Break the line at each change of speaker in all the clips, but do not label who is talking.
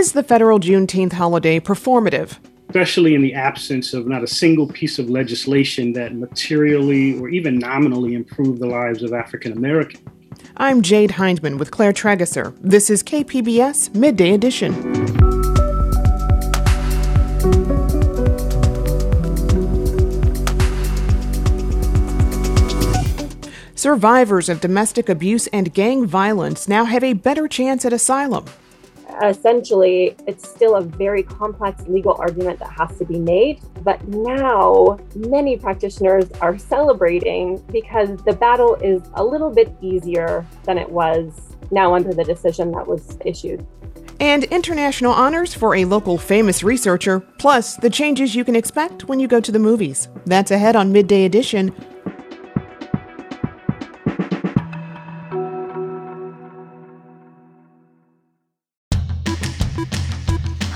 Is the federal Juneteenth holiday performative?
Especially in the absence of not a single piece of legislation that materially or even nominally improved the lives of African Americans.
I'm Jade Hindman with Claire Trageser. This is KPBS Midday Edition. Survivors of domestic abuse and gang violence now have a better chance at asylum.
Essentially, it's still a very complex legal argument that has to be made. But now, many practitioners are celebrating because the battle is a little bit easier than it was now under the decision that was issued
and international honors for a local famous researcher, plus the changes you can expect when you go to the movies. That's ahead on Midday Edition.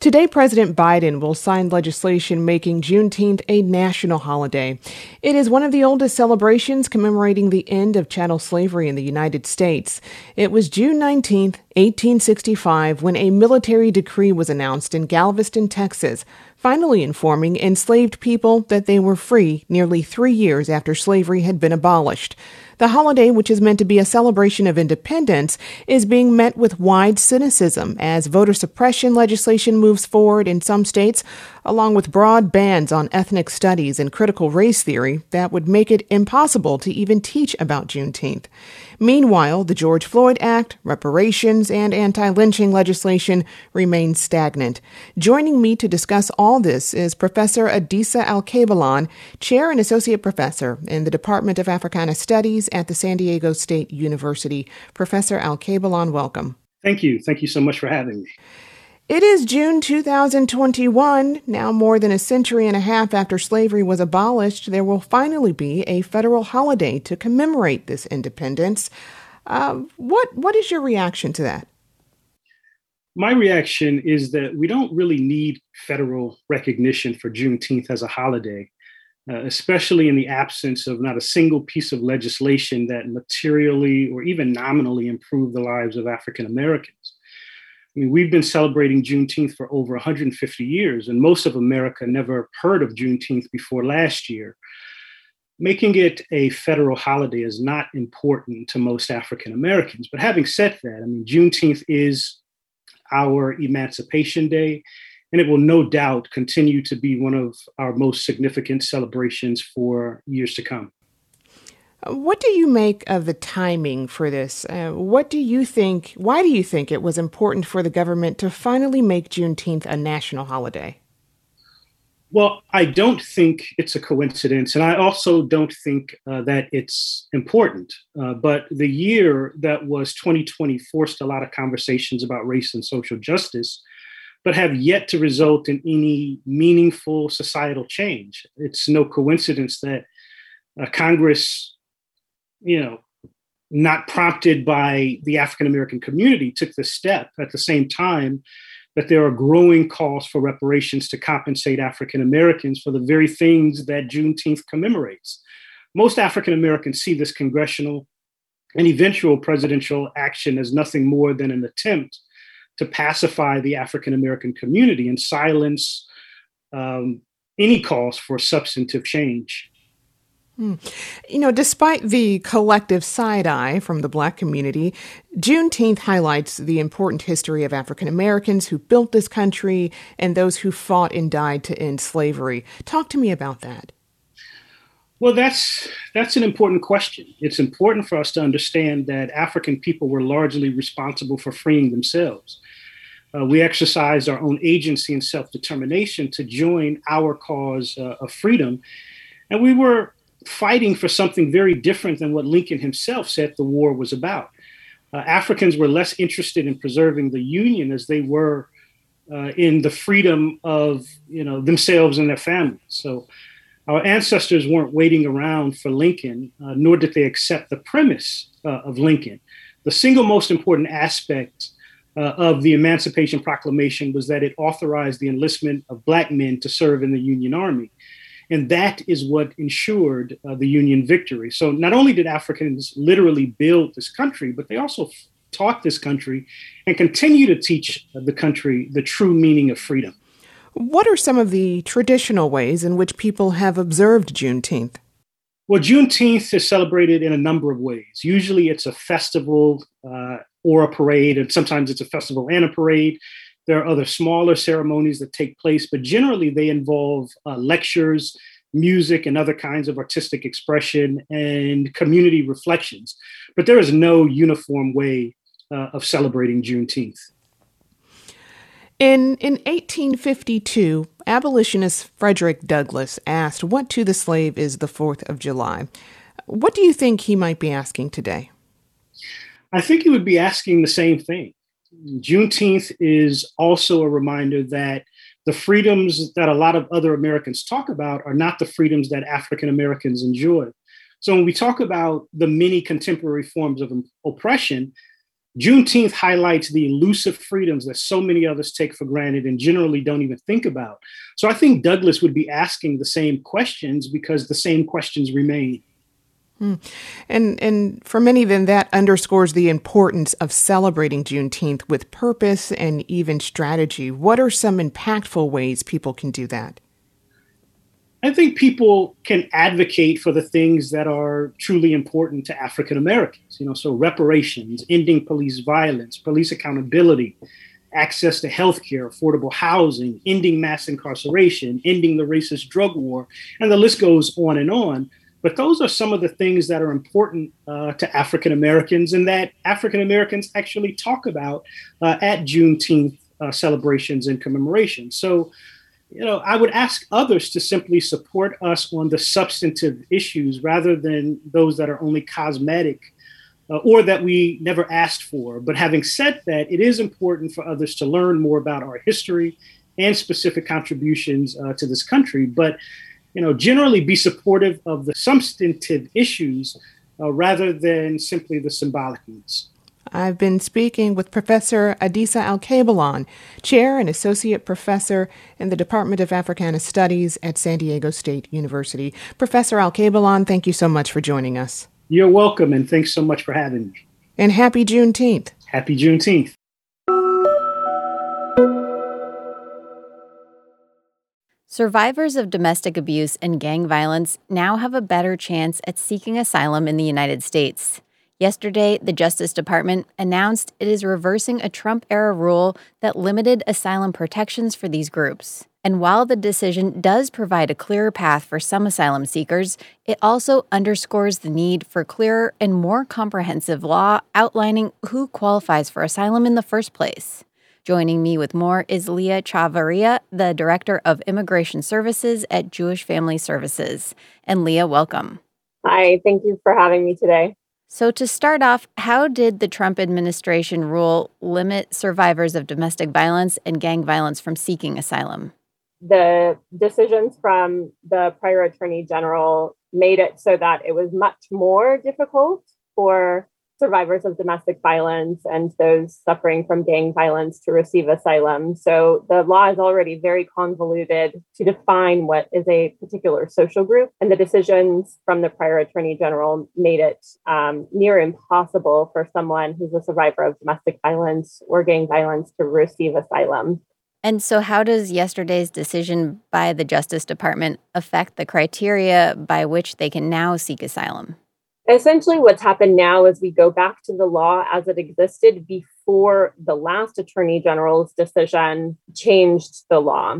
Today, President Biden will sign legislation making Juneteenth a national holiday. It is one of the oldest celebrations commemorating the end of chattel slavery in the United States. It was June 19, 1865, when a military decree was announced in Galveston, Texas, finally informing enslaved people that they were free nearly three years after slavery had been abolished. The holiday, which is meant to be a celebration of independence, is being met with wide cynicism as voter suppression legislation moves forward in some states, along with broad bans on ethnic studies and critical race theory that would make it impossible to even teach about Juneteenth. Meanwhile, the George Floyd Act, reparations, and anti lynching legislation remain stagnant. Joining me to discuss all this is Professor Adisa Alkebulan, Chair and Associate Professor in the Department of Africana Studies at the San Diego State University. Professor Alkebulan, welcome.
Thank you. Thank you so much for having me.
It is June 2021. Now, more than a century and a half after slavery was abolished, there will finally be a federal holiday to commemorate this independence. Uh, what What is your reaction to that?
My reaction is that we don't really need federal recognition for Juneteenth as a holiday, uh, especially in the absence of not a single piece of legislation that materially or even nominally improved the lives of African Americans. I mean, we've been celebrating Juneteenth for over 150 years, and most of America never heard of Juneteenth before last year. Making it a federal holiday is not important to most African Americans. But having said that, I mean, Juneteenth is our Emancipation Day, and it will no doubt continue to be one of our most significant celebrations for years to come.
What do you make of the timing for this? Uh, what do you think? Why do you think it was important for the government to finally make Juneteenth a national holiday?
Well, I don't think it's a coincidence, and I also don't think uh, that it's important. Uh, but the year that was 2020 forced a lot of conversations about race and social justice, but have yet to result in any meaningful societal change. It's no coincidence that uh, Congress you know, not prompted by the African American community, took the step at the same time that there are growing calls for reparations to compensate African Americans for the very things that Juneteenth commemorates. Most African Americans see this congressional and eventual presidential action as nothing more than an attempt to pacify the African American community and silence um, any calls for substantive change.
Hmm. You know, despite the collective side eye from the black community, Juneteenth highlights the important history of African Americans who built this country and those who fought and died to end slavery. Talk to me about that.
Well, that's that's an important question. It's important for us to understand that African people were largely responsible for freeing themselves. Uh, we exercised our own agency and self determination to join our cause uh, of freedom, and we were fighting for something very different than what Lincoln himself said the war was about. Uh, Africans were less interested in preserving the Union as they were uh, in the freedom of you know themselves and their families. So our ancestors weren't waiting around for Lincoln, uh, nor did they accept the premise uh, of Lincoln. The single most important aspect uh, of the Emancipation Proclamation was that it authorized the enlistment of Black men to serve in the Union Army. And that is what ensured uh, the Union victory. So not only did Africans literally build this country, but they also taught this country and continue to teach the country the true meaning of freedom.
What are some of the traditional ways in which people have observed Juneteenth?
Well, Juneteenth is celebrated in a number of ways. Usually it's a festival uh, or a parade, and sometimes it's a festival and a parade. There are other smaller ceremonies that take place, but generally they involve uh, lectures, music, and other kinds of artistic expression and community reflections. But there is no uniform way uh, of celebrating Juneteenth.
In, in 1852, abolitionist Frederick Douglass asked, What to the slave is the 4th of July? What do you think he might be asking today?
I think he would be asking the same thing. Juneteenth is also a reminder that the freedoms that a lot of other Americans talk about are not the freedoms that African Americans enjoy. So when we talk about the many contemporary forms of oppression, Juneteenth highlights the elusive freedoms that so many others take for granted and generally don't even think about. So I think Douglass would be asking the same questions because the same questions remain.
Hmm. And and for many, then that underscores the importance of celebrating Juneteenth with purpose and even strategy. What are some impactful ways people can do that?
I think people can advocate for the things that are truly important to African Americans. You know, so reparations, ending police violence, police accountability, access to health care, affordable housing, ending mass incarceration, ending the racist drug war, and the list goes on and on. But those are some of the things that are important uh, to African Americans and that African Americans actually talk about uh, at Juneteenth uh, celebrations and commemorations. So, you know, I would ask others to simply support us on the substantive issues rather than those that are only cosmetic uh, or that we never asked for. But having said that, it is important for others to learn more about our history and specific contributions uh, to this country. But you know, generally be supportive of the substantive issues uh, rather than simply the symbolic ones.
I've been speaking with Professor Adisa Alkebulan, Chair and Associate Professor in the Department of Africana Studies at San Diego State University. Professor Alkebulan, thank you so much for joining us.
You're welcome, and thanks so much for having me.
And happy Juneteenth.
Happy Juneteenth.
Survivors of domestic abuse and gang violence now have a better chance at seeking asylum in the United States. Yesterday, the Justice Department announced it is reversing a Trump era rule that limited asylum protections for these groups. And while the decision does provide a clearer path for some asylum seekers, it also underscores the need for clearer and more comprehensive law outlining who qualifies for asylum in the first place. Joining me with more is Leah Chavarria, the Director of Immigration Services at Jewish Family Services. And Leah, welcome.
Hi, thank you for having me today.
So, to start off, how did the Trump administration rule limit survivors of domestic violence and gang violence from seeking asylum?
The decisions from the prior attorney general made it so that it was much more difficult for survivors of domestic violence and those suffering from gang violence to receive asylum. So the law is already very convoluted to define what is a particular social group, and the decisions from the prior attorney general made it um, near impossible for someone who's a survivor of domestic violence or gang violence to receive asylum.
And so, how does yesterday's decision by the Justice Department affect the criteria by which they can now seek asylum?
Essentially, what's happened now is we go back to the law as it existed before the last Attorney General's decision changed the law.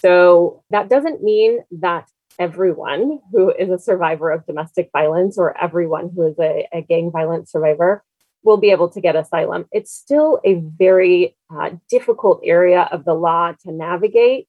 So, that doesn't mean that everyone who is a survivor of domestic violence or everyone who is a, a gang violence survivor will be able to get asylum. It's still a very uh, difficult area of the law to navigate,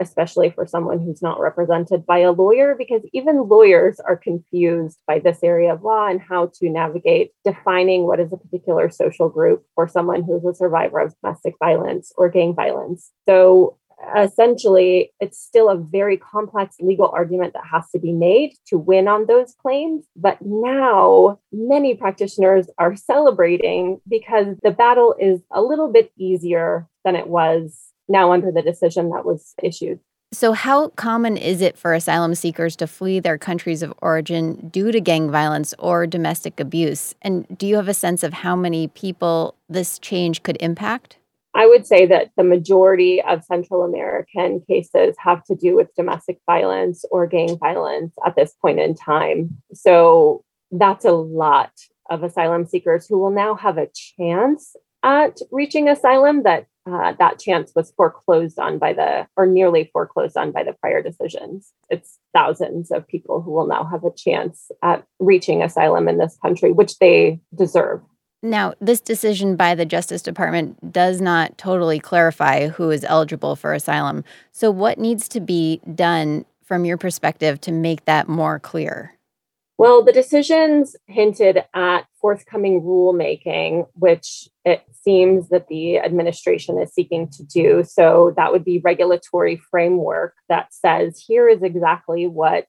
especially for someone who's not represented by a lawyer, because even lawyers are confused by this area of law and how to navigate defining what is a particular social group for someone who's a survivor of domestic violence or gang violence. So essentially it's still a very complex legal argument that has to be made to win on those claims. But now many practitioners are celebrating because the battle is a little bit easier than it was now under the decision that was issued.
So, how common is it for asylum seekers to flee their countries of origin due to gang violence or domestic abuse? And do you have a sense of how many people this change could impact?
I would say that the majority of Central American cases have to do with domestic violence or gang violence at this point in time. So that's a lot of asylum seekers who will now have a chance at reaching asylum that uh, that chance was foreclosed on by the or nearly foreclosed on by the prior decisions it's thousands of people who will now have a chance at reaching asylum in this country which they deserve
now, this decision by the Justice Department does not totally clarify who is eligible for asylum. So, what needs to be done from your perspective to make that more clear?
Well, the decisions hinted at forthcoming rulemaking, which it seems that the administration is seeking to do. So, that would be regulatory framework that says here is exactly what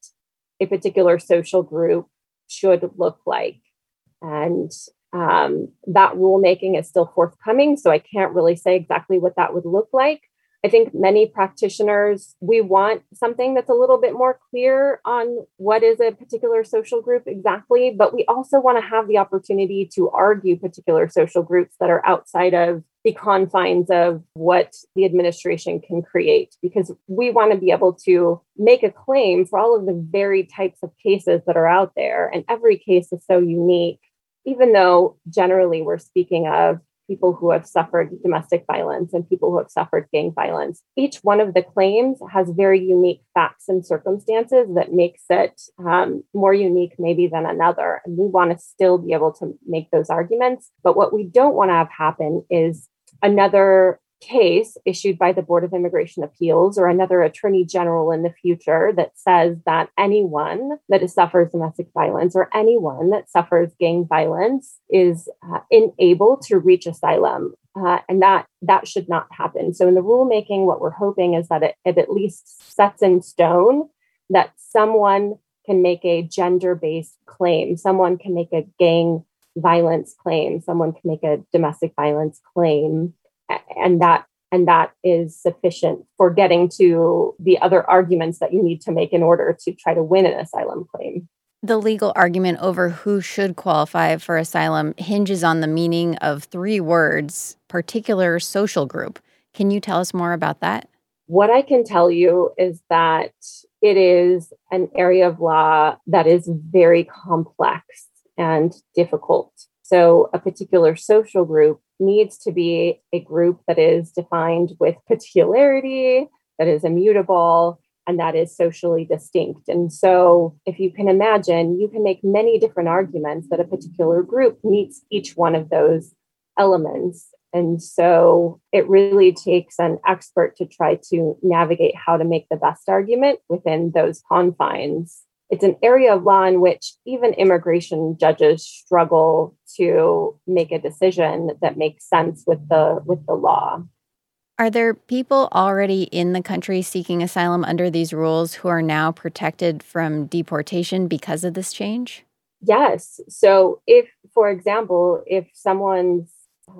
a particular social group should look like. And um, that rulemaking is still forthcoming, so I can't really say exactly what that would look like. I think many practitioners, we want something that's a little bit more clear on what is a particular social group exactly, but we also want to have the opportunity to argue particular social groups that are outside of the confines of what the administration can create, because we want to be able to make a claim for all of the varied types of cases that are out there. And every case is so unique even though generally we're speaking of people who have suffered domestic violence and people who have suffered gang violence. Each one of the claims has very unique facts and circumstances that makes it um, more unique maybe than another. And we want to still be able to make those arguments. But what we don't want to have happen is another case issued by the Board of Immigration Appeals or another attorney general in the future that says that anyone that suffers domestic violence or anyone that suffers gang violence is uh, unable to reach asylum. Uh, and that that should not happen. So in the rulemaking, what we're hoping is that it, it at least sets in stone that someone can make a gender-based claim, someone can make a gang violence claim, someone can make a domestic violence claim and that and that is sufficient for getting to the other arguments that you need to make in order to try to win an asylum claim.
The legal argument over who should qualify for asylum hinges on the meaning of three words, particular social group. Can you tell us more about that?
What I can tell you is that it is an area of law that is very complex and difficult. So, a particular social group needs to be a group that is defined with particularity, that is immutable, and that is socially distinct. And so, if you can imagine, you can make many different arguments that a particular group meets each one of those elements. And so, it really takes an expert to try to navigate how to make the best argument within those confines it's an area of law in which even immigration judges struggle to make a decision that makes sense with the with the law.
Are there people already in the country seeking asylum under these rules who are now protected from deportation because of this change?
Yes. So, if, for example, if someone's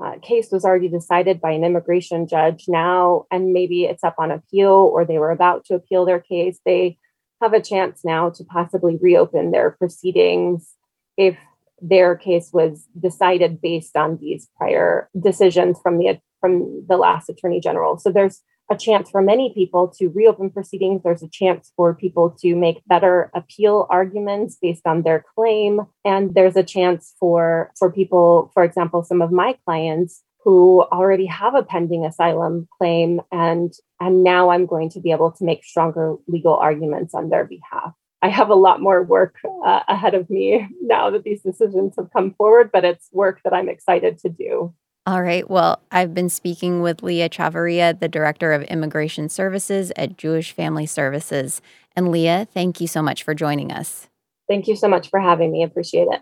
uh, case was already decided by an immigration judge now, and maybe it's up on appeal or they were about to appeal their case, they have a chance now to possibly reopen their proceedings if their case was decided based on these prior decisions from the from the last attorney general. So there's a chance for many people to reopen proceedings. There's a chance for people to make better appeal arguments based on their claim. And there's a chance for, for people, for example, some of my clients who already have a pending asylum claim and and now I'm going to be able to make stronger legal arguments on their behalf. I have a lot more work uh, ahead of me now that these decisions have come forward, but it's work that I'm excited to do.
All right. Well, I've been speaking with Leah Chavarria, the Director of Immigration Services at Jewish Family Services. And Leah, thank you so much for joining us.
Thank you so much for having me. Appreciate it.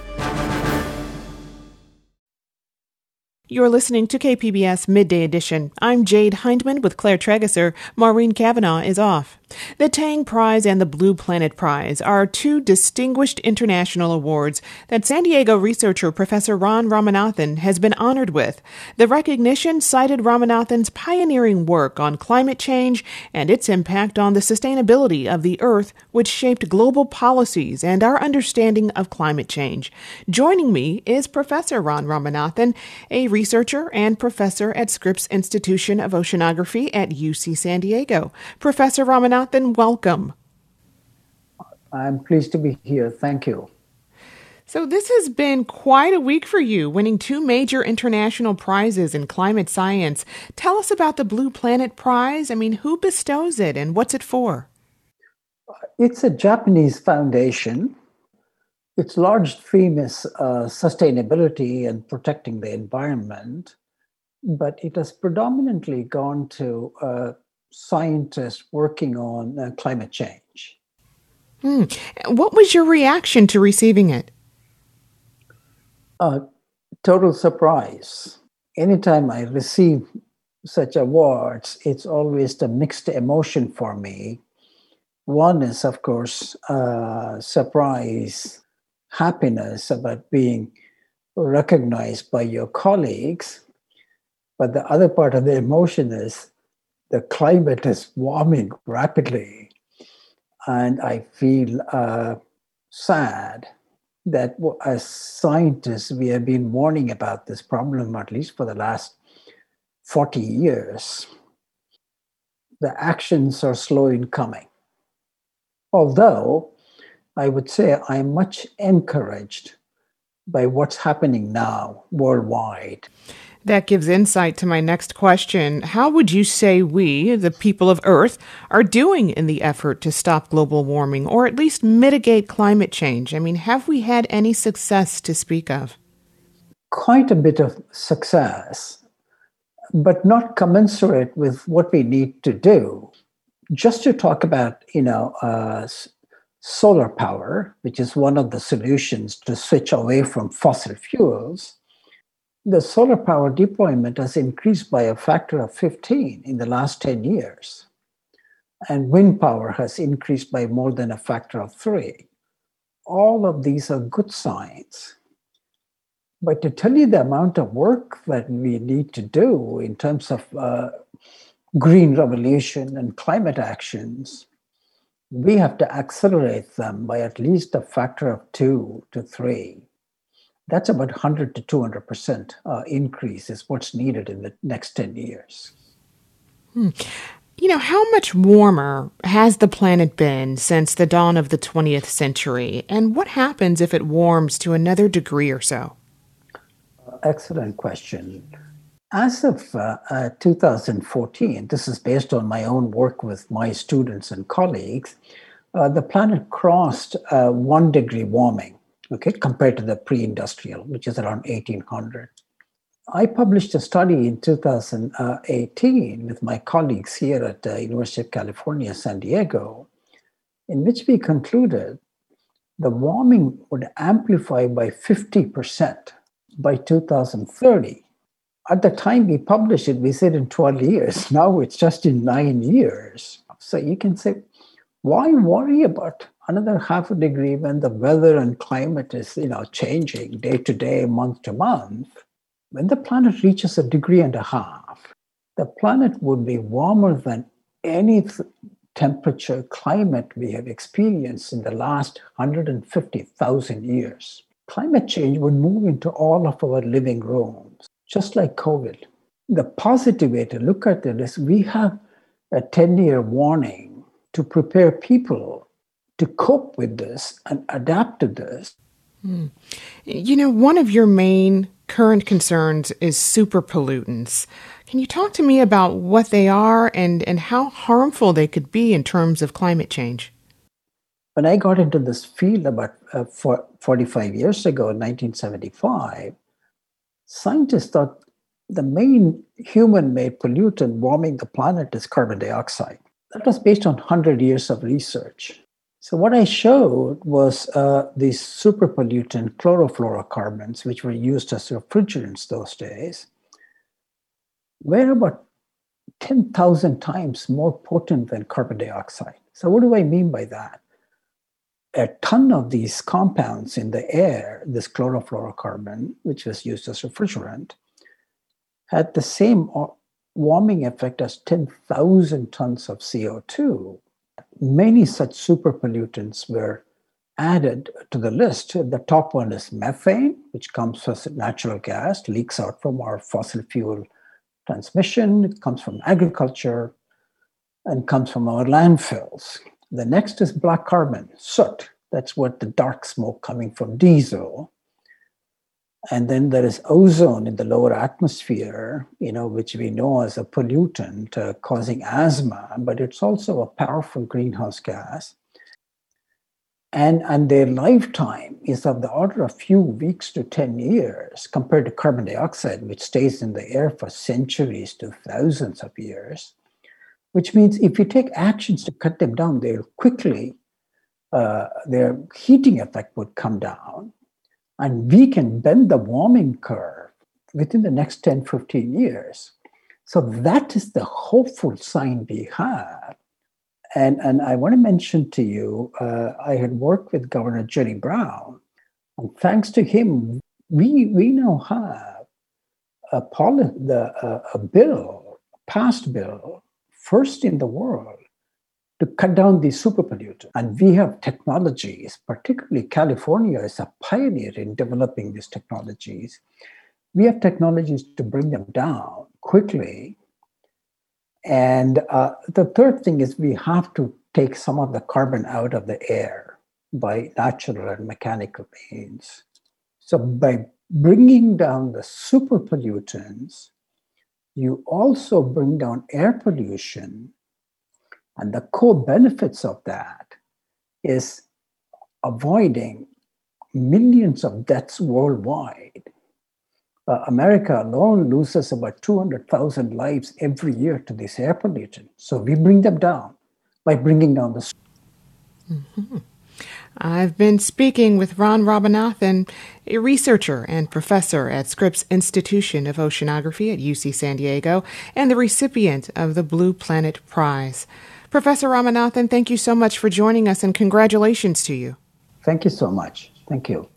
You're listening to KPBS Midday Edition. I'm Jade Hindman with Claire Trageser. Maureen Cavanaugh is off. The Tang Prize and the Blue Planet Prize are two distinguished international awards that San Diego researcher Professor Ron Ramanathan has been honored with. The recognition cited Ramanathan's pioneering work on climate change and its impact on the sustainability of the Earth, which shaped global policies and our understanding of climate change. Joining me is Professor Ron Ramanathan, a researcher and professor at Scripps Institution of Oceanography at UC San Diego. Professor Ramanathan welcome.
I'm pleased to be here. Thank you.
So, this has been quite a week for you, winning two major international prizes in climate science. Tell us about the Blue Planet Prize. I mean, who bestows it and what's it for?
It's a Japanese foundation. Its large theme is uh, sustainability and protecting the environment, but it has predominantly gone to uh, scientists working on uh, climate change.
Hmm. What was your reaction to receiving it?
Uh, total surprise. Anytime I receive such awards, it's always a mixed emotion for me. One is, of course, uh, surprise, happiness about being recognized by your colleagues. But the other part of the emotion is the climate is warming rapidly. And I feel uh, sad that as scientists, we have been warning about this problem at least for the last 40 years. The actions are slow in coming. Although I would say I'm much encouraged by what's happening now worldwide.
That gives insight to my next question. How would you say we, the people of Earth, are doing in the effort to stop global warming or at least mitigate climate change? I mean, have we had any success to speak of?
Quite a bit of success, but not commensurate with what we need to do. Just to talk about, you know, uh, solar power, which is one of the solutions to switch away from fossil fuels the solar power deployment has increased by a factor of 15 in the last 10 years. And wind power has increased by more than a factor of three. All of these are good signs. But to tell you the amount of work that we need to do in terms of uh, green revolution and climate actions, we have to accelerate them by at least a factor of two to three that's about 100 to 200 percent uh, increase is what's needed in the next 10 years.
Hmm. You know, how much warmer has the planet been since the dawn of the 20th century? And what happens if it warms to another degree or so?
Excellent question. As of uh, uh, 2014, this is based on my own work with my students and colleagues, uh, the planet crossed uh, one degree warming, okay, compared to the pre industrial, which is around 1800. I published a study in 2018 with my colleagues here at the University of California, San Diego, in which we concluded the warming would amplify by 50% by 2030. At the time we published it, we said in 12 years. Now it's just in nine years. So you can say, why worry about another half a degree when the weather and climate is you know changing day to day, month to month? when the planet reaches a degree and a half, the planet would be warmer than any temperature climate we have experienced in the last 150,000 years. Climate change would move into all of our living rooms, just like COVID. The positive way to look at it is we have a 10 year warning to prepare people to cope with this and adapt to this.
Mm. You know, one of your main current concerns is super pollutants. Can you talk to me about what they are and, and how harmful they could be in terms of climate change?
When I got into this field about uh, 45 years ago, in 1975, scientists thought the main human made pollutant warming the planet is carbon dioxide. That was based on 100 years of research. So what I showed was uh, these super pollutant chlorofluorocarbons, which were used as refrigerants those days, were about 10,000 times more potent than carbon dioxide. So what do I mean by that? A ton of these compounds in the air, this chlorofluorocarbon, which was used as refrigerant, had the same warming effect as 10,000 tons of CO2 many such super pollutants were added to the list. The top one is methane, which comes as natural gas, leaks out from our fossil fuel transmission. It comes from agriculture and comes from our landfills. The next is black carbon, soot. That's what the dark smoke coming from diesel. And then there is ozone in the lower atmosphere you know which we know as a pollutant uh, causing asthma but it's also a powerful greenhouse gas. And and their lifetime is of the order of a few weeks to 10 years compared to carbon dioxide which stays in the air for centuries to thousands of years which means if you take actions to cut them down they'll quickly uh, their heating effect would come down and we can bend the warming curve within the next 10, 15 years. So that is the hopeful sign we have. And, and I want to mention to you, uh, I had worked with Governor Jerry Brown, and thanks to him, we, we now have a, poli- the, uh, a bill, passed bill, first in the world, to cut down these super pollutants. And we have technologies, particularly California is a pioneer in developing these technologies. We have technologies to bring them down quickly. And uh, the third thing is we have to take some of the carbon out of the air by natural and mechanical means. So by bringing down the super pollutants, you also bring down air pollution and the core benefits of that is avoiding millions of deaths worldwide. Uh, America alone loses about 200,000 lives every year to this air pollution. So we bring them down by bringing down the.
Mm-hmm. I've been speaking with Ron Ramanathan, a researcher and professor at Scripps Institution of Oceanography at UC San Diego and the recipient of the Blue Planet Prize. Professor Ramanathan, thank you so much for joining us and congratulations to you.
Thank you so much. Thank you.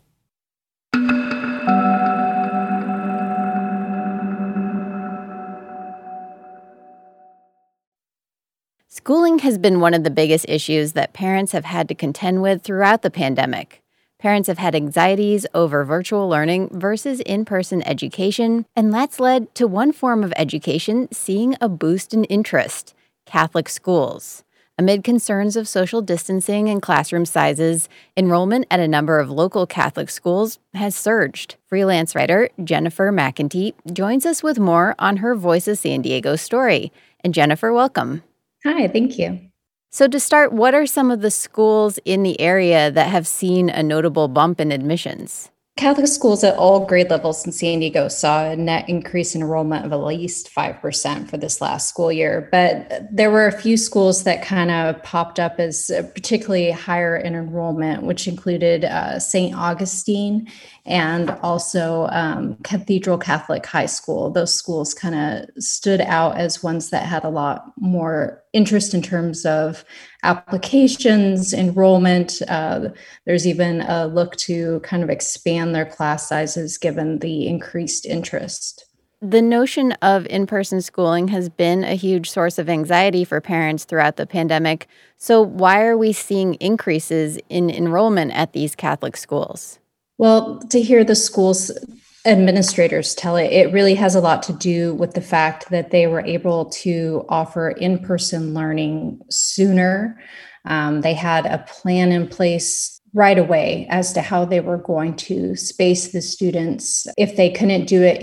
Schooling has been one of the biggest issues that parents have had to contend with throughout the pandemic. Parents have had anxieties over virtual learning versus in person education, and that's led to one form of education seeing a boost in interest Catholic schools. Amid concerns of social distancing and classroom sizes, enrollment at a number of local Catholic schools has surged. Freelance writer Jennifer McEntee joins us with more on her Voice of San Diego story. And Jennifer, welcome.
Hi, thank you.
So, to start, what are some of the schools in the area that have seen a notable bump in admissions?
Catholic schools at all grade levels in San Diego saw a net increase in enrollment of at least 5% for this last school year. But there were a few schools that kind of popped up as particularly higher in enrollment, which included uh, St. Augustine and also um, Cathedral Catholic High School. Those schools kind of stood out as ones that had a lot more interest in terms of applications, enrollment. Uh, there's even a look to kind of expand their class sizes given the increased interest.
The notion of in person schooling has been a huge source of anxiety for parents throughout the pandemic. So, why are we seeing increases in enrollment at these Catholic schools?
Well, to hear the schools administrators tell it, it really has a lot to do with the fact that they were able to offer in person learning sooner. Um, they had a plan in place right away as to how they were going to space the students if they couldn't do it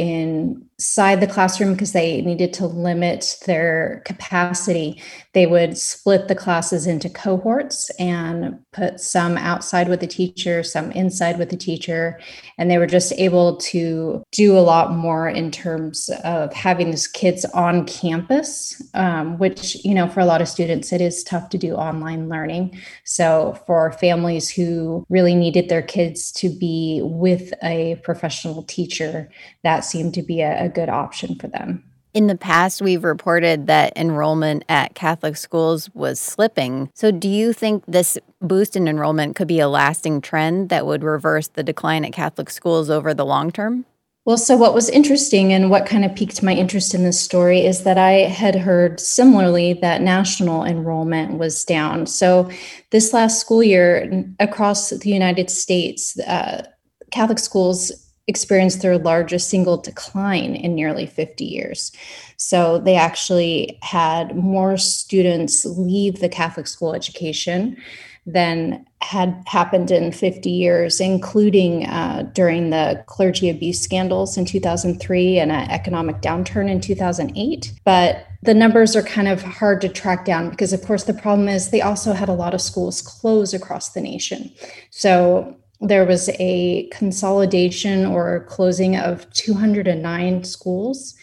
inside the classroom because they needed to limit their capacity they would split the classes into cohorts and put some outside with the teacher some inside with the teacher and they were just able to do a lot more in terms of having these kids on campus um, which you know for a lot of students it is tough to do online learning. So for families who really needed their kids to be with a professional teacher, that seemed to be a, a good option for them.
In the past, we've reported that enrollment at Catholic schools was slipping. So, do you think this boost in enrollment could be a lasting trend that would reverse the decline at Catholic schools over the long term?
Well, so what was interesting and what kind of piqued my interest in this story is that I had heard similarly that national enrollment was down. So, this last school year across the United States, uh, Catholic schools experienced their largest single decline in nearly 50 years. So, they actually had more students leave the Catholic school education than had happened in 50 years, including uh, during the clergy abuse scandals in 2003 and an economic downturn in 2008. But the numbers are kind of hard to track down because, of course, the problem is they also had a lot of schools close across the nation. So there was a consolidation or closing of 209 schools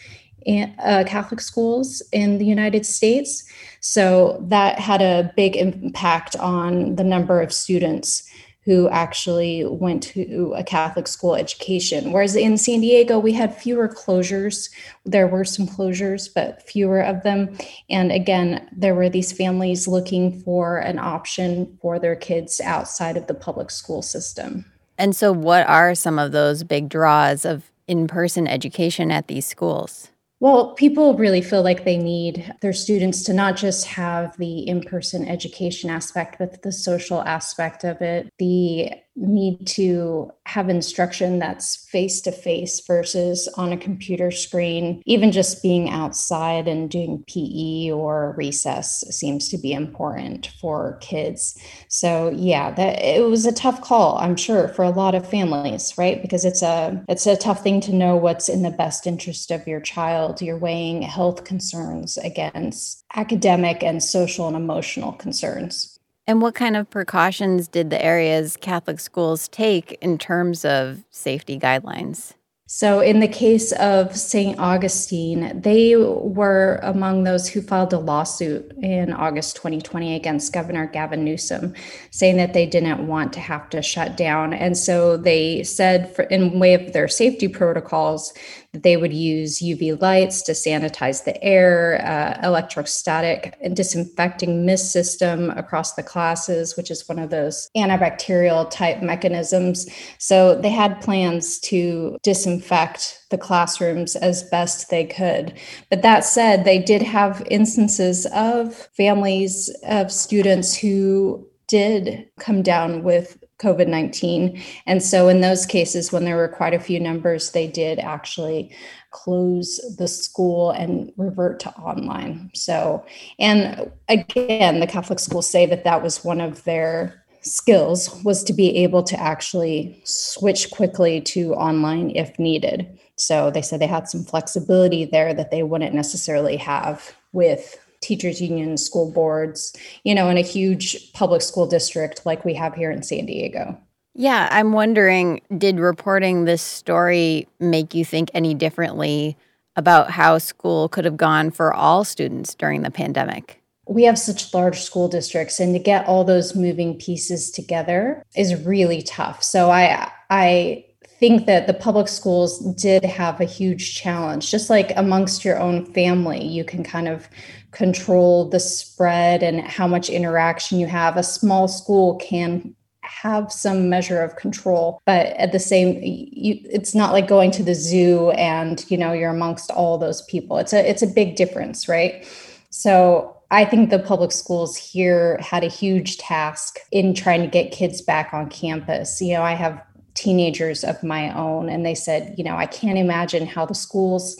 uh, Catholic schools in the United States. So that had a big impact on the number of students who actually went to a Catholic school education. Whereas in San Diego, we had fewer closures. There were some closures, but fewer of them. And again, there were these families looking for an option for their kids outside of the public school system.
And so, what are some of those big draws of in person education at these schools?
Well, people really feel like they need their students to not just have the in person education aspect, but the social aspect of it, the need to have instruction that's face to face versus on a computer screen. Even just being outside and doing PE or recess seems to be important for kids. So yeah, that it was a tough call, I'm sure, for a lot of families, right? Because it's a it's a tough thing to know what's in the best interest of your child. You're weighing health concerns against academic and social and emotional concerns.
And what kind of precautions did the area's Catholic schools take in terms of safety guidelines?
So, in the case of St. Augustine, they were among those who filed a lawsuit in August 2020 against Governor Gavin Newsom, saying that they didn't want to have to shut down. And so they said, for, in way of their safety protocols, they would use UV lights to sanitize the air, uh, electrostatic and disinfecting mist system across the classes, which is one of those antibacterial type mechanisms. So they had plans to disinfect the classrooms as best they could. But that said, they did have instances of families of students who did come down with COVID 19. And so, in those cases, when there were quite a few numbers, they did actually close the school and revert to online. So, and again, the Catholic schools say that that was one of their skills was to be able to actually switch quickly to online if needed. So they said they had some flexibility there that they wouldn't necessarily have with teachers unions, school boards, you know, in a huge public school district like we have here in San Diego.
Yeah, I'm wondering did reporting this story make you think any differently about how school could have gone for all students during the pandemic?
We have such large school districts and to get all those moving pieces together is really tough. So I I think that the public schools did have a huge challenge just like amongst your own family you can kind of control the spread and how much interaction you have. A small school can have some measure of control but at the same you, it's not like going to the zoo and you know you're amongst all those people. It's a it's a big difference right? So I think the public schools here had a huge task in trying to get kids back on campus. You know, I have teenagers of my own and they said, you know, I can't imagine how the schools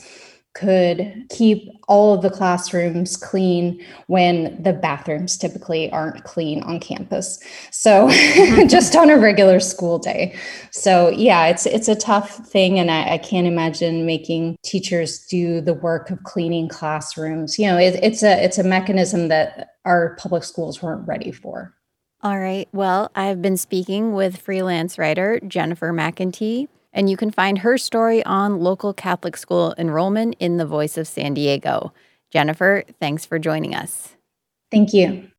could keep all of the classrooms clean when the bathrooms typically aren't clean on campus. So just on a regular school day. So yeah it's it's a tough thing and I, I, can't imagine making teachers do the work of cleaning classrooms. You know it, it's a it's a mechanism that our public schools weren't ready for.
All right. Well i've been speaking with freelance writer jennifer mcentee and you can find her story on local Catholic school enrollment in the Voice of San Diego. Jennifer, thanks for joining us.
Thank you.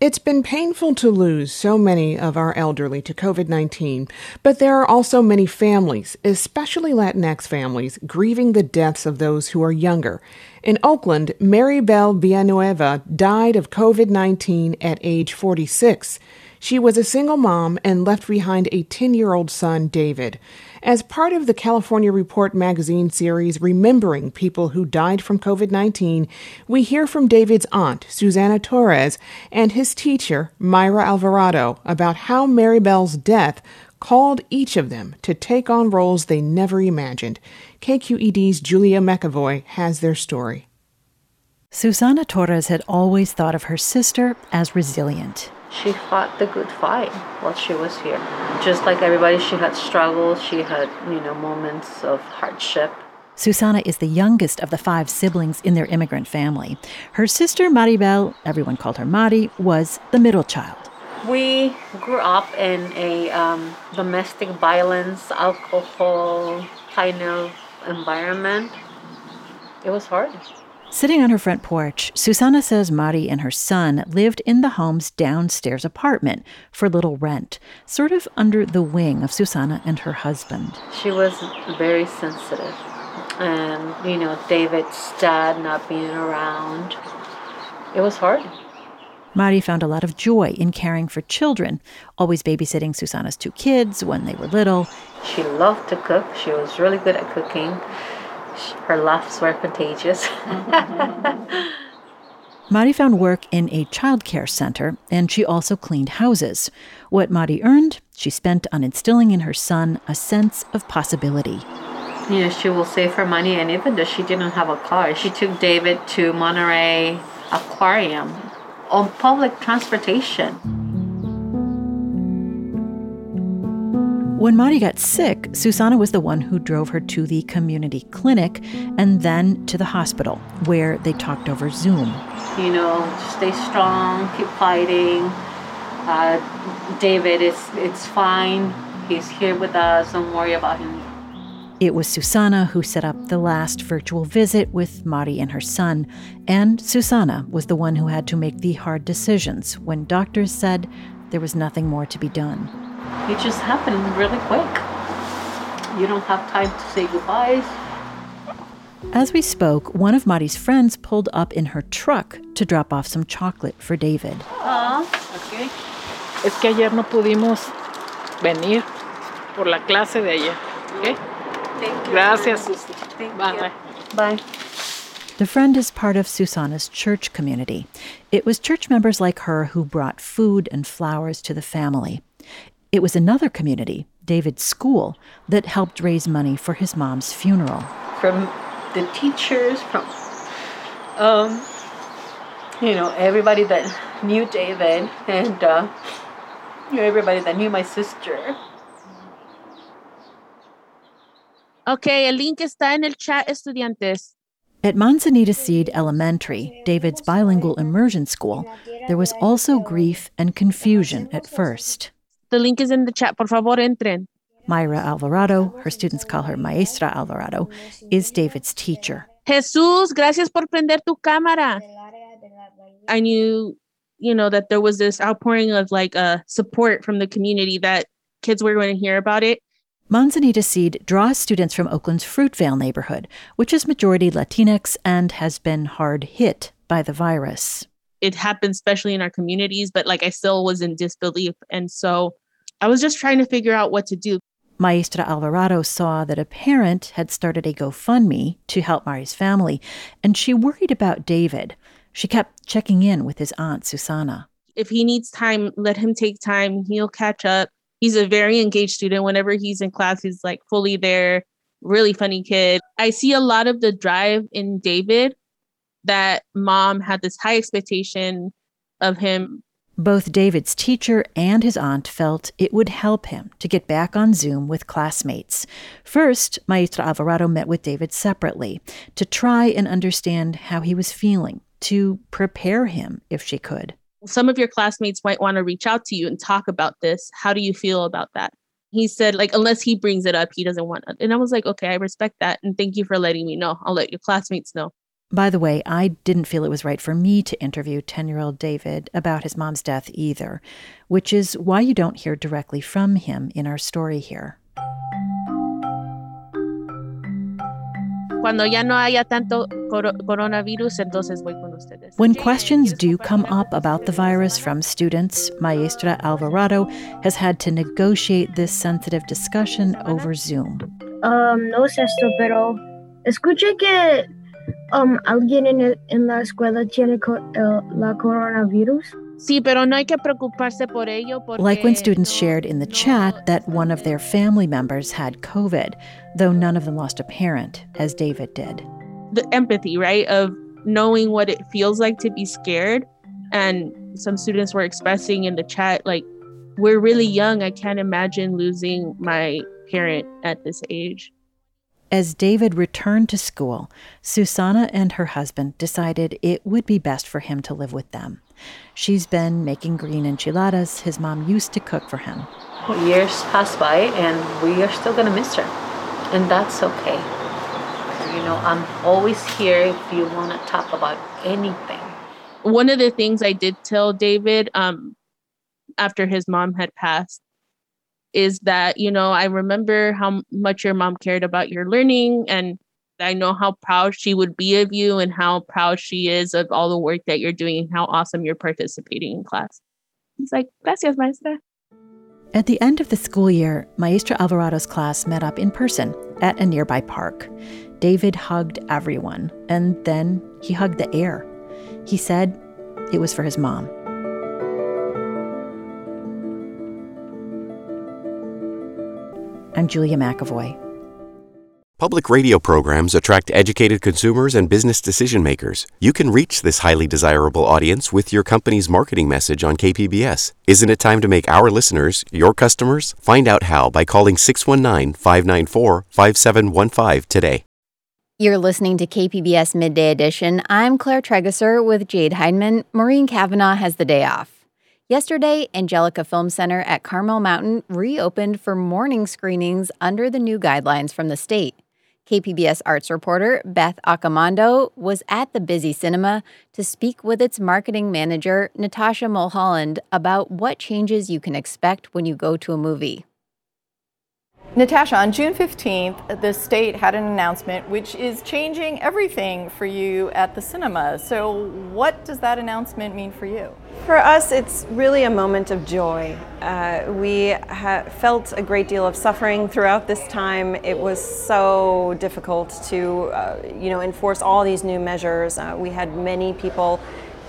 It's been painful to lose so many of our elderly to COVID 19, but there are also many families, especially Latinx families, grieving the deaths of those who are younger. In Oakland, Maribel Villanueva died of COVID 19 at age 46. She was a single mom and left behind a 10 year old son, David. As part of the California Report magazine series Remembering People Who Died from COVID 19, we hear from David's aunt, Susana Torres, and his teacher, Myra Alvarado, about how Maribel's death called each of them to take on roles they never imagined. KQED's Julia McEvoy has their story.
Susana Torres had always thought of her sister as resilient.
She fought the good fight while she was here. Just like everybody, she had struggles, she had, you know, moments of hardship.
Susana is the youngest of the five siblings in their immigrant family. Her sister, Maribel, everyone called her Mari, was the middle child.
We grew up in a um, domestic violence, alcohol kind of environment. It was hard.
Sitting on her front porch, Susana says Mari and her son lived in the home's downstairs apartment for little rent, sort of under the wing of Susana and her husband.
She was very sensitive. And, you know, David's dad not being around, it was hard.
Mari found a lot of joy in caring for children, always babysitting Susana's two kids when they were little.
She loved to cook. She was really good at cooking her laughs were contagious.
Mari found work in a childcare center, and she also cleaned houses. What Mari earned, she spent on instilling in her son a sense of possibility.
You know, she will save her money, and even though she didn't have a car, she took David to Monterey Aquarium on public transportation.
When Mari got sick, Susana was the one who drove her to the community clinic and then to the hospital, where they talked over Zoom.
You know, stay strong, keep fighting. Uh, David, it's, it's fine. He's here with us. Don't worry about him.
It was Susana who set up the last virtual visit with Mari and her son, and Susana was the one who had to make the hard decisions when doctors said there was nothing more to be done.
It just happened really quick. You don't have time to say goodbyes.
As we spoke, one of Mari's friends pulled up in her truck to drop off some chocolate for David.
Ah, okay.
Es que ayer no pudimos venir por la clase de ayer. ¿okay? Gracias, Susi. Bye.
Bye.
The friend is part of Susana's church community. It was church members like her who brought food and flowers to the family. It was another community, David's school, that helped raise money for his mom's funeral.
From the teachers, from um, you know everybody that knew David, and uh, you know everybody that knew my sister.
Ok, el link está en el chat, estudiantes.
At Manzanita Seed Elementary, David's bilingual immersion school, there was also grief and confusion at first.
The link is in the chat. Por favor, entren.
Myra Alvarado, her students call her Maestra Alvarado, is David's teacher.
Jesús, gracias por prender tu cámara. I knew, you know, that there was this outpouring of like uh, support from the community that kids were going to hear about it.
Manzanita Seed draws students from Oakland's Fruitvale neighborhood, which is majority Latinx and has been hard hit by the virus.
It happened especially in our communities, but like I still was in disbelief. And so I was just trying to figure out what to do.
Maestra Alvarado saw that a parent had started a GoFundMe to help Mari's family, and she worried about David. She kept checking in with his aunt, Susana.
If he needs time, let him take time. He'll catch up. He's a very engaged student. Whenever he's in class, he's like fully there, really funny kid. I see a lot of the drive in David that mom had this high expectation of him.
Both David's teacher and his aunt felt it would help him to get back on Zoom with classmates. First, Maestra Alvarado met with David separately to try and understand how he was feeling, to prepare him if she could.
Some of your classmates might want to reach out to you and talk about this. How do you feel about that? He said, like, unless he brings it up, he doesn't want it. And I was like, okay, I respect that. And thank you for letting me know. I'll let your classmates know.
By the way, I didn't feel it was right for me to interview 10 year old David about his mom's death either, which is why you don't hear directly from him in our story here.
Cuando ya no haya tanto coro- coronavirus, entonces voy con ustedes.
When questions do come up about the virus from students, Maestra Alvarado has had to negotiate this sensitive discussion over Zoom.
Um, no sé esto, pero escuché que um, alguien en, en la escuela tiene co- el, la coronavirus.
Sí, pero no hay que preocuparse por ello. Porque
Like when students shared in the chat that one of their family members had COVID, though none of them lost a parent, as David did.
the empathy, right? Of knowing what it feels like to be scared. And some students were expressing in the chat, like, we're really young. I can't imagine losing my parent at this age.
As David returned to school, Susana and her husband decided it would be best for him to live with them. She's been making green enchiladas his mom used to cook for him.
Years pass by, and we are still gonna miss her, and that's okay. You know, I'm always here if you want to talk about anything.
One of the things I did tell David um, after his mom had passed is that, you know, I remember how much your mom cared about your learning and I know how proud she would be of you and how proud she is of all the work that you're doing and how awesome you're participating in class. He's like, gracias, maestra.
At the end of the school year, Maestra Alvarado's class met up in person at a nearby park. David hugged everyone, and then he hugged the air. He said it was for his mom. I'm Julia McEvoy.
Public radio programs attract educated consumers and business decision makers. You can reach this highly desirable audience with your company's marketing message on KPBS. Isn't it time to make our listeners your customers? Find out how by calling 619 594 5715 today.
You're listening to KPBS Midday Edition. I'm Claire Trageser with Jade Hindmon. Maureen Cavanaugh has the day off. Yesterday, Angelika Film Center at Carmel Mountain reopened for morning screenings under the new guidelines from the state. KPBS arts reporter Beth Accomando was at the busy cinema to speak with its marketing manager, Natasha Mulholland, about what changes you can expect when you go to a movie.
Natasha, on June 15th, the state had an announcement which is changing everything for you at the cinema. So, what does that announcement mean for you?
For us, it's really a moment of joy. Uh, we ha- felt a great deal of suffering throughout this time. It was so difficult to, uh, you know, enforce all these new measures. Uh, we had many people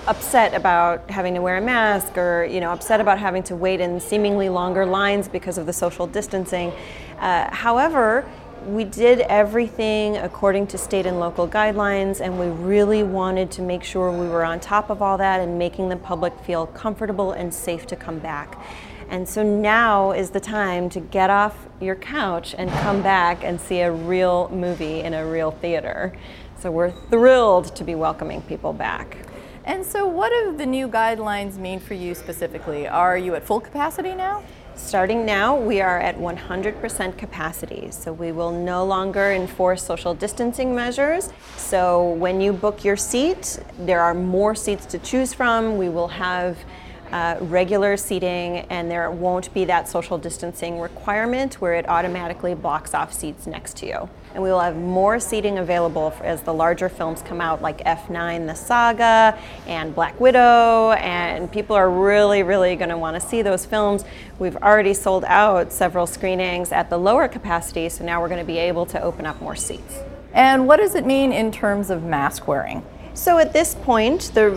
upset about having to wear a mask or you know upset about having to wait in seemingly longer lines because of the social distancing uh, however we did everything according to state and local guidelines and we really wanted to make sure we were on top of all that and making the public feel comfortable and safe to come back and so now is the time to get off your couch and come back and see a real movie in a real theater so we're thrilled to be welcoming people back
and so, what do the new guidelines mean for you specifically? Are you at full capacity now?
Starting now, we are at 100% capacity. So, we will no longer enforce social distancing measures. So, when you book your seat, there are more seats to choose from. We will have uh, regular seating, and there won't be that social distancing requirement where it automatically blocks off seats next to you. And we will have more seating available as the larger films come out, like F9 The Saga and Black Widow, and people are really, really going to want to see those films. We've already sold out several screenings at the lower capacity, so now we're going to be able to open up more seats.
And what does it mean in terms of mask wearing?
So at this point, the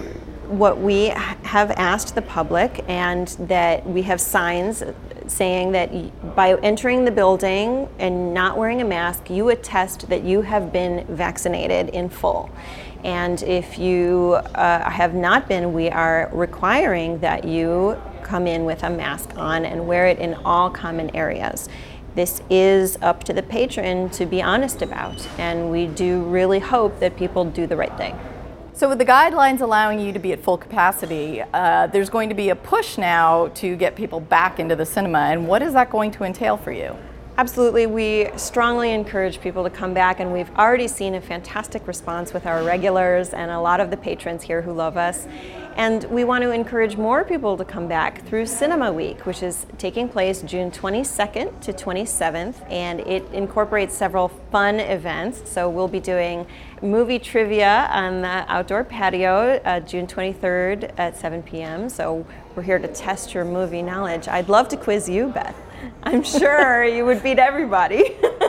what we have asked the public and that we have signs saying that by entering the building and not wearing a mask, you attest that you have been vaccinated in full. And if you uh, have not been, we are requiring that you come in with a mask on and wear it in all common areas. This is up to the patron to be honest about, and we do really hope that people do the right thing.
So, with the guidelines allowing you to be at full capacity, uh, there's going to be a push now to get people back into the cinema. And what is that going to entail for you?
Absolutely. We strongly encourage people to come back, and we've already seen a fantastic response with our regulars and a lot of the patrons here who love us. And we want to encourage more people to come back through Cinema Week, which is taking place June 22nd to 27th, and it incorporates several fun events. So we'll be doing movie trivia on the outdoor patio uh, June 23rd at 7 p.m. So we're here to test your movie knowledge. I'd love to quiz you, Beth. I'm sure you would beat everybody.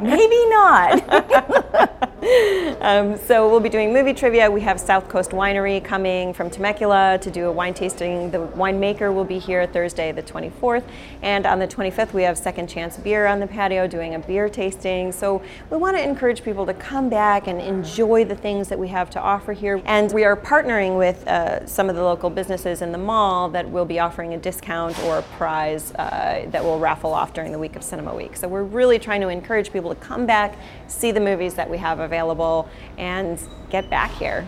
Maybe not.
um, so we'll be doing movie trivia. We have South Coast Winery coming from Temecula to do a wine tasting. The winemaker will be here Thursday, the 24th, and on the 25th we have Second Chance Beer on the patio doing a beer tasting. So we want to encourage people to come back and enjoy the things that we have to offer here. And we are partnering with uh, some of the local businesses in the mall that will be offering a discount or a prize uh, that will raffle off during the week of Cinema Week. So we're really trying to encourage people to come back, see the movies that we have available available and get back here.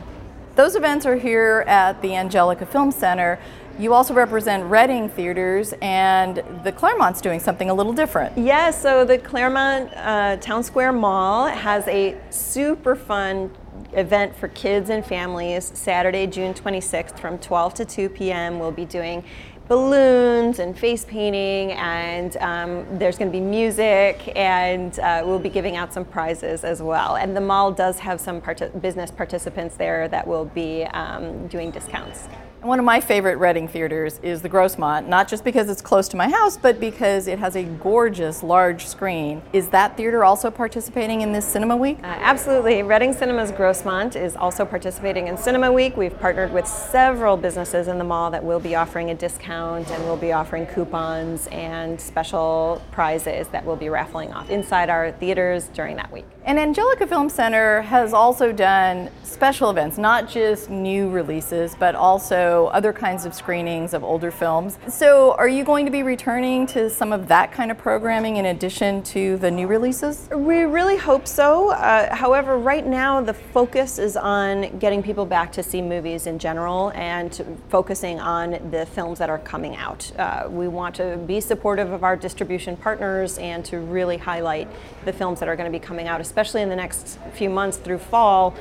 Those events are here at the Angelika Film Center. You also represent Reading theaters, and the Clairemont's doing something a little different.
Yes, yeah, so the Claremont uh, Town Square Mall has a super fun event for kids and families Saturday, June 26th from 12 to 2 p.m. We'll be doing balloons and face painting, and um, there's going to be music, and uh, we'll be giving out some prizes as well. And the mall does have some part- business participants there that will be um, doing discounts.
One of my favorite Reading theaters is the Grossmont, not just because it's close to my house, but because it has a gorgeous large screen. Is that theater also participating in this Cinema Week?
Uh, absolutely. Reading Cinemas Grossmont is also participating in Cinema Week. We've partnered with several businesses in the mall that will be offering a discount and will be offering coupons and special prizes that we'll be raffling off inside our theaters during that week.
And Angelika Film Center has also done special events, not just new releases, but also other kinds of screenings of older films. So, are you going to be returning to some of that kind of programming in addition to the new releases?
We really hope so. Uh, however, right now the focus is on getting people back to see movies in general and focusing on the films that are coming out. Uh, we want to be supportive of our distribution partners and to really highlight the films that are going to be coming out, especially in the next few months through fall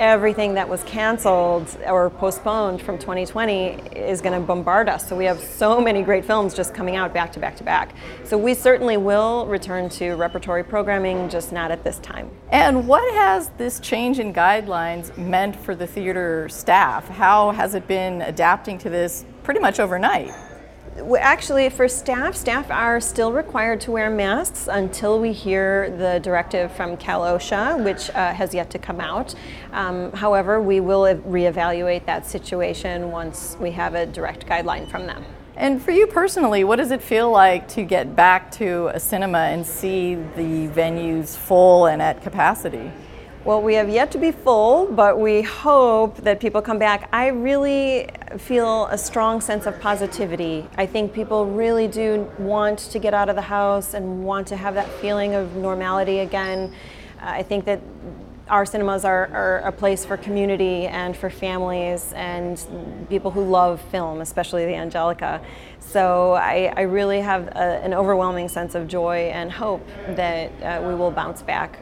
everything that was canceled or postponed from 2020 is going to bombard us. So we have so many great films just coming out back to back to back. So we certainly will return to repertory programming, just not at this time.
And what has this change in guidelines meant for the theater staff? How has it been adapting to this pretty much overnight?
Actually, for staff, staff are still required to wear masks until we hear the directive from Cal OSHA, which uh, has yet to come out. Um, however, we will reevaluate that situation once we have a direct guideline from them.
And for you personally, what does it feel like to get back to a cinema and see the venues full and at capacity?
Well, we have yet to be full, but we hope that people come back. I really feel a strong sense of positivity. I think people really do want to get out of the house and want to have that feeling of normality again. I think that our cinemas are, are, a place for community and for families and people who love film, especially the Angelika. So I, I really have a, an overwhelming sense of joy and hope that uh, we will bounce back.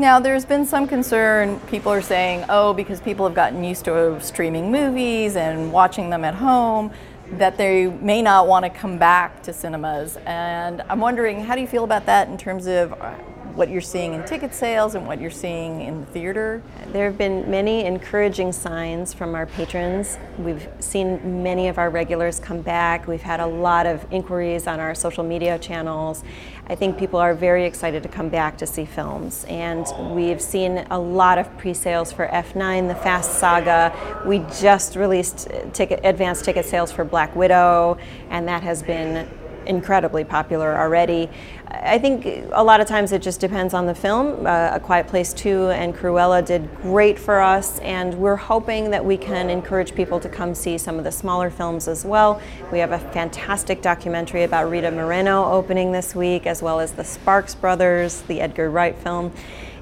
Now, there's been some concern. People are saying, oh, because people have gotten used to streaming movies and watching them at home, that they may not want to come back to cinemas. And I'm wondering, how do you feel about that in terms of uh, what you're seeing in ticket sales and what you're seeing in the theater?
There have been many encouraging signs from our patrons. We've seen many of our regulars come back. We've had a lot of inquiries on our social media channels. I think people are very excited to come back to see films. And we've seen a lot of pre sales for F9, The Fast Saga. We just released ticket, advanced ticket sales for Black Widow, and that has been incredibly popular already. I think a lot of times it just depends on the film. Uh, a Quiet Place 2 and Cruella did great for us, and we're hoping that we can encourage people to come see some of the smaller films as well. We have a fantastic documentary about Rita Moreno opening this week, as well as the Sparks Brothers, the Edgar Wright film.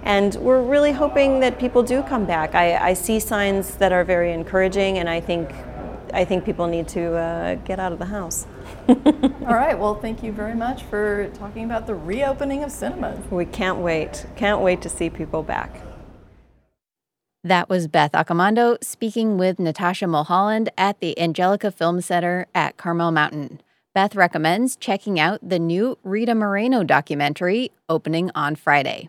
And we're really hoping that people do come back. I, I see signs that are very encouraging, and I think I think people need to uh, get out of the house.
All right. Well, thank you very much for talking about the reopening of cinemas.
We can't wait. Can't wait to see people back.
That was Beth Accomando speaking with Natasha Mulholland at the Angelika Film Center at Carmel Mountain. Beth recommends checking out the new Rita Moreno documentary opening on Friday.